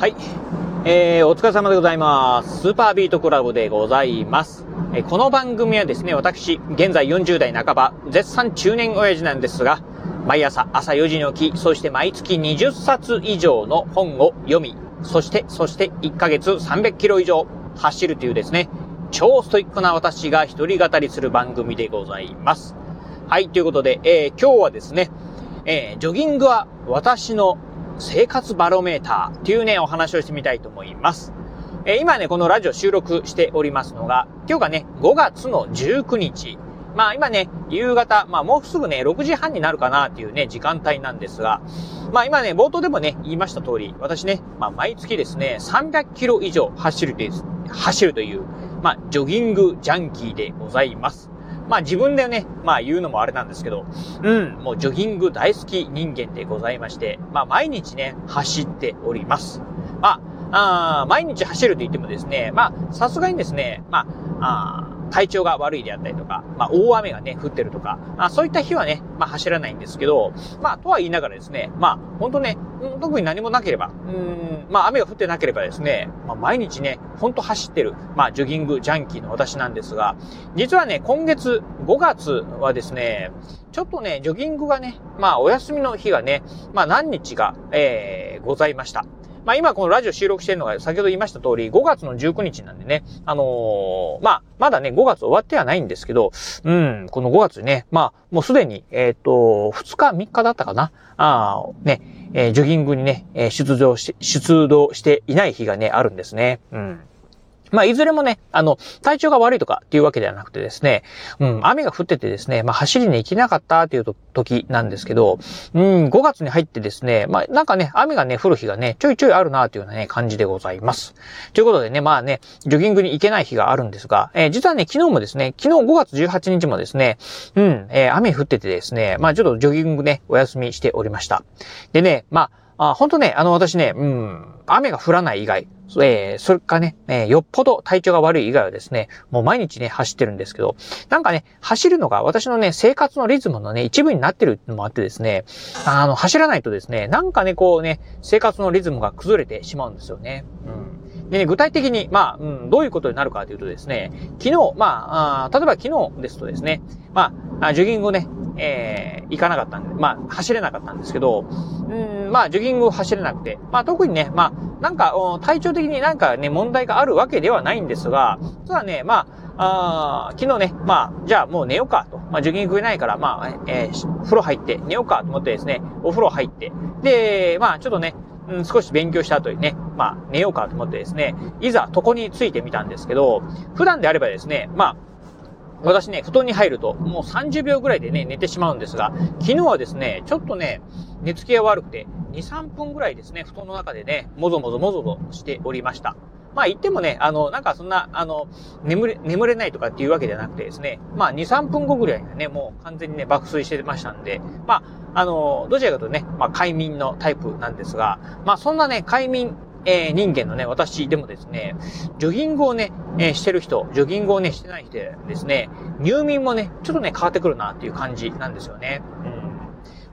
はい。えー、お疲れ様でございます。スーパービートクラブでございます。えー、この番組はですね、私、現在40代半ば、絶賛中年親父なんですが、毎朝朝4時に起き、そして毎月20冊以上の本を読み、そして、そして1ヶ月300キロ以上走るというですね、超ストイックな私が一人語りする番組でございます。はい、ということで、えー、今日はですね、えー、ジョギングは私の生活バロメーターっていうね、お話をしてみたいと思います。えー、今ね、このラジオ収録しておりますのが、今日がね、5月の19日。まあ今ね、夕方、まあもうすぐね、6時半になるかなっていうね、時間帯なんですが、まあ今ね、冒頭でもね、言いました通り、私ね、まあ毎月ですね、300キロ以上走るという、走るという、まあジョギングジャンキーでございます。まあ自分でね、まあ言うのもあれなんですけど、うん、もうジョギング大好き人間でございまして、まあ毎日ね、走っております。まあ、あ毎日走ると言ってもですね、まあさすがにですね、まあ、あ体調が悪いであったりとか、まあ、大雨がね、降ってるとか、まあそういった日はね、まあ、走らないんですけど、まあ、とは言いながらですね、まあ、本当ね、特に何もなければ、うん、まあ、雨が降ってなければですね、まあ、毎日ね、ほんと走ってる、まあ、ジョギングジャンキーの私なんですが、実はね、今月5月はですね、ちょっとね、ジョギングがね、まあ、お休みの日がね、まあ、何日か、えー、ございました。まあ今このラジオ収録してるのが先ほど言いました通り5月の19日なんでね、あのー、まあまだね5月終わってはないんですけど、うん、この5月ね、まあもうすでに、えっ、ー、と、2日3日だったかな。ああ、ね、えー、ジョギングにね、出場し、出動していない日がね、あるんですね。うん。まあ、いずれもね、あの、体調が悪いとかっていうわけではなくてですね、うん、雨が降っててですね、まあ、走りに行けなかったっていう時なんですけど、うん、5月に入ってですね、まあ、なんかね、雨がね、降る日がね、ちょいちょいあるなというようなね、感じでございます。ということでね、まあね、ジョギングに行けない日があるんですが、えー、実はね、昨日もですね、昨日5月18日もですね、うん、えー、雨降っててですね、まあ、ちょっとジョギングね、お休みしておりました。でね、まあ、あ本当ね、あの、私ね、うん、雨が降らない以外、えー、それかね、えー、よっぽど体調が悪い以外はですね、もう毎日ね、走ってるんですけど、なんかね、走るのが私のね、生活のリズムのね、一部になってるのもあってですね、あの、走らないとですね、なんかね、こうね、生活のリズムが崩れてしまうんですよね。うん。でね、具体的に、まあ、うん、どういうことになるかというとですね、昨日、まあ、あ例えば昨日ですとですね、まあ、ジョギングをね、えー、行かなかったんで、まあ、走れなかったんですけど、うん、まあ、ジョギングを走れなくて、まあ、特にね、まあ、なんか、体調的になんかね、問題があるわけではないんですが、ただね、まあ、あ昨日ね、まあ、じゃあもう寝ようかと。まあ、ジョギング食えないから、まあ、えー、風呂入って寝ようかと思ってですね、お風呂入って、で、まあ、ちょっとね、うん、少し勉強した後にね、まあ、寝ようかと思ってですね、いざ床についてみたんですけど、普段であればですね、まあ、私ね、布団に入ると、もう30秒ぐらいでね、寝てしまうんですが、昨日はですね、ちょっとね、寝つきが悪くて、2、3分ぐらいですね、布団の中でね、もぞもぞもぞもぞしておりました。まあ言ってもね、あの、なんかそんな、あの、眠れ、眠れないとかっていうわけじゃなくてですね、まあ2、3分後ぐらいにはね、もう完全にね、爆睡してましたんで、まあ、あの、どちらかというとね、まあ快眠のタイプなんですが、まあそんなね、快眠えー、人間のね、私でもですね、ジョギングをね、えー、してる人、ジョギングをね、してない人ですね、入眠もね、ちょっとね、変わってくるなっていう感じなんですよね。うん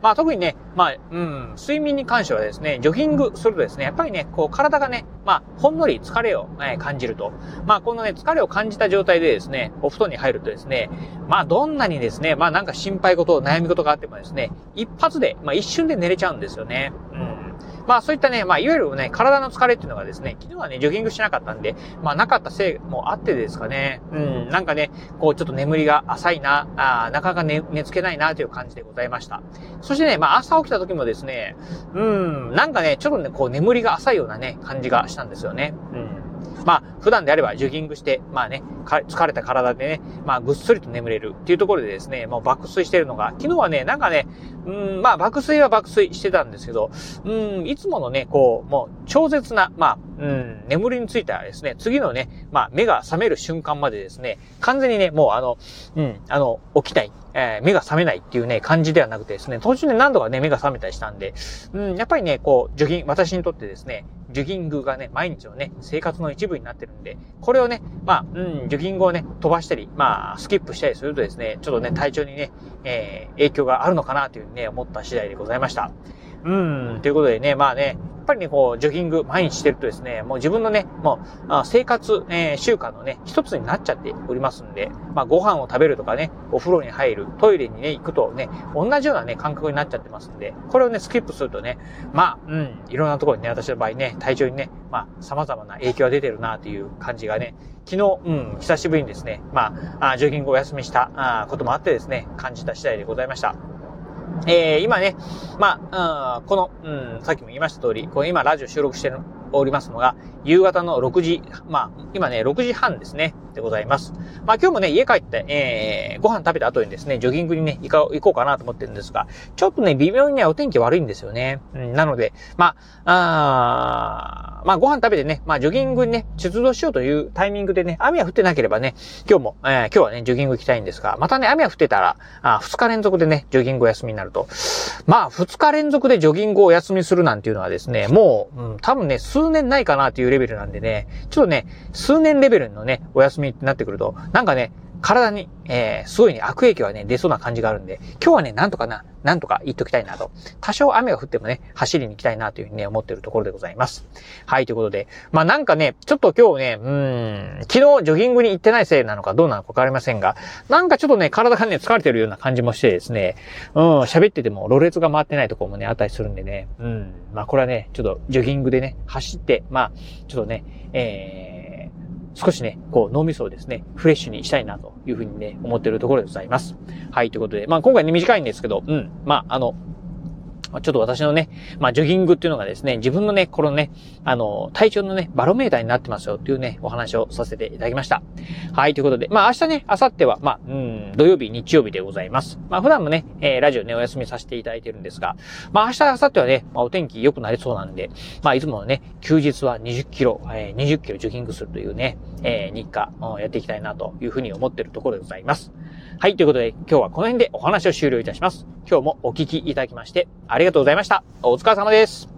まあ特にね、まあ、うん、睡眠に関してはですね、ジョギングするとですね、やっぱりね、こう体がね、まあ、ほんのり疲れを、え感じると。まあこのね、疲れを感じた状態でですね、お布団に入るとですね、まあどんなにですね、まあなんか心配事、悩み事があってもですね、一発で、まあ一瞬で寝れちゃうんですよね。うん。まあそういったね、まあいわゆるね、体の疲れっていうのがですね、昨日はね、ジョギングしなかったんで、まあなかったせいもあってですかね、うん、なんかね、こうちょっと眠りが浅いな、あなかなか寝、寝つけないなという感じでございました。そしてね、まあ朝起きた時もですね、うん、なんかね、ちょっとね、こう眠りが浅いようなね、感じがしたんですよね。うん。まあ、普段であればジョギングして、まあね、疲れた体でね、まあ、ぐっすりと眠れるっていうところでですね、もう爆睡してるのが、昨日はね、なんかね、うん、まあ、爆睡は爆睡してたんですけど、うん、いつものね、こう、もう、超絶な、まあ、うん、眠りについてはですね、次のね、まあ、目が覚める瞬間までですね、完全にね、もうあの、うん、あの、起きない、えー、目が覚めないっていうね、感じではなくてですね、途中で何度かね、目が覚めたりしたんで、うん、やっぱりね、こう、ジョギング、私にとってですね、ジョギングがね、毎日のね、生活の一部になってるんで、これをね、まあ、うん、ジョギングをね、飛ばしたり、まあ、スキップしたりするとですね、ちょっとね、体調にね、えー、影響があるのかなというふうにね、思った次第でございました。うん、ということでね、まあね、ぱりね、こう、ジョギング毎日してるとですね、もう自分のね、もう、生活、えー、習慣のね、一つになっちゃっておりますんで、まあ、ご飯を食べるとかね、お風呂に入る、トイレにね、行くとね、同じようなね、感覚になっちゃってますんで、これをね、スキップするとね、まあ、うん、いろんなところにね、私の場合ね、体調にね、まあ、様々な影響が出てるなという感じがね、昨日、うん、久しぶりにですね、まあ、ジョギングお休みしたあこともあってですね、感じた次第でございました。えー、今ね、まあ、この、うん、さっきも言いました通り、これ今ラジオ収録してるおりますのが、夕方の6時、まあ、今ね、6時半ですね、でございます。まあ今日もね、家帰って、えー、ご飯食べた後にですね、ジョギングにね、行こう、行こうかなと思ってるんですが、ちょっとね、微妙にね、お天気悪いんですよね。うん、なので、まあ、あまあご飯食べてね、まあジョギングにね、出動しようというタイミングでね、雨は降ってなければね、今日も、えー、今日はね、ジョギング行きたいんですが、またね、雨は降ってたら、あ2日連続でね、ジョギングお休みになると。まあ、2日連続でジョギングをお休みするなんていうのはですね、もう、うん、多分ね、数数年ないかなっていうレベルなんでね、ちょっとね、数年レベルのね、お休みってなってくると、なんかね、体に、えー、すごいね、悪影響がね、出そうな感じがあるんで、今日はね、なんとかな、なんとか言っときたいなと。多少雨が降ってもね、走りに行きたいなというふうにね、思ってるところでございます。はい、ということで。まあなんかね、ちょっと今日ね、うん、昨日ジョギングに行ってないせいなのかどうなのかわかりませんが、なんかちょっとね、体がね、疲れてるような感じもしてですね、うん、喋ってても、ろれつが回ってないところもね、あったりするんでね、うん、まあこれはね、ちょっとジョギングでね、走って、まあ、ちょっとね、えー、少しね、こう脳みそをですね、フレッシュにしたいなというふうにね、思ってるところでございます。はい、ということで、まあ今回ね、短いんですけど、うん、まああの、ちょっと私のね、まあ、ジョギングっていうのがですね、自分のね、このね、あの、体調のね、バロメーターになってますよっていうね、お話をさせていただきました。はい、ということで、まあ、明日ね、明後日は、まあ、うん、土曜日、日曜日でございます。まあ、普段もね、えー、ラジオね、お休みさせていただいてるんですが、まあ、明日、明後日はね、まあ、お天気良くなりそうなんで、まあ、いつものね、休日は20キロ、えー、20キロジョギングするというね、えー、日課、をやっていきたいなというふうに思ってるところでございます。はい、ということで、今日はこの辺でお話を終了いたします。今日もお聞きいただきまして、ありがとうございました。お疲れ様です。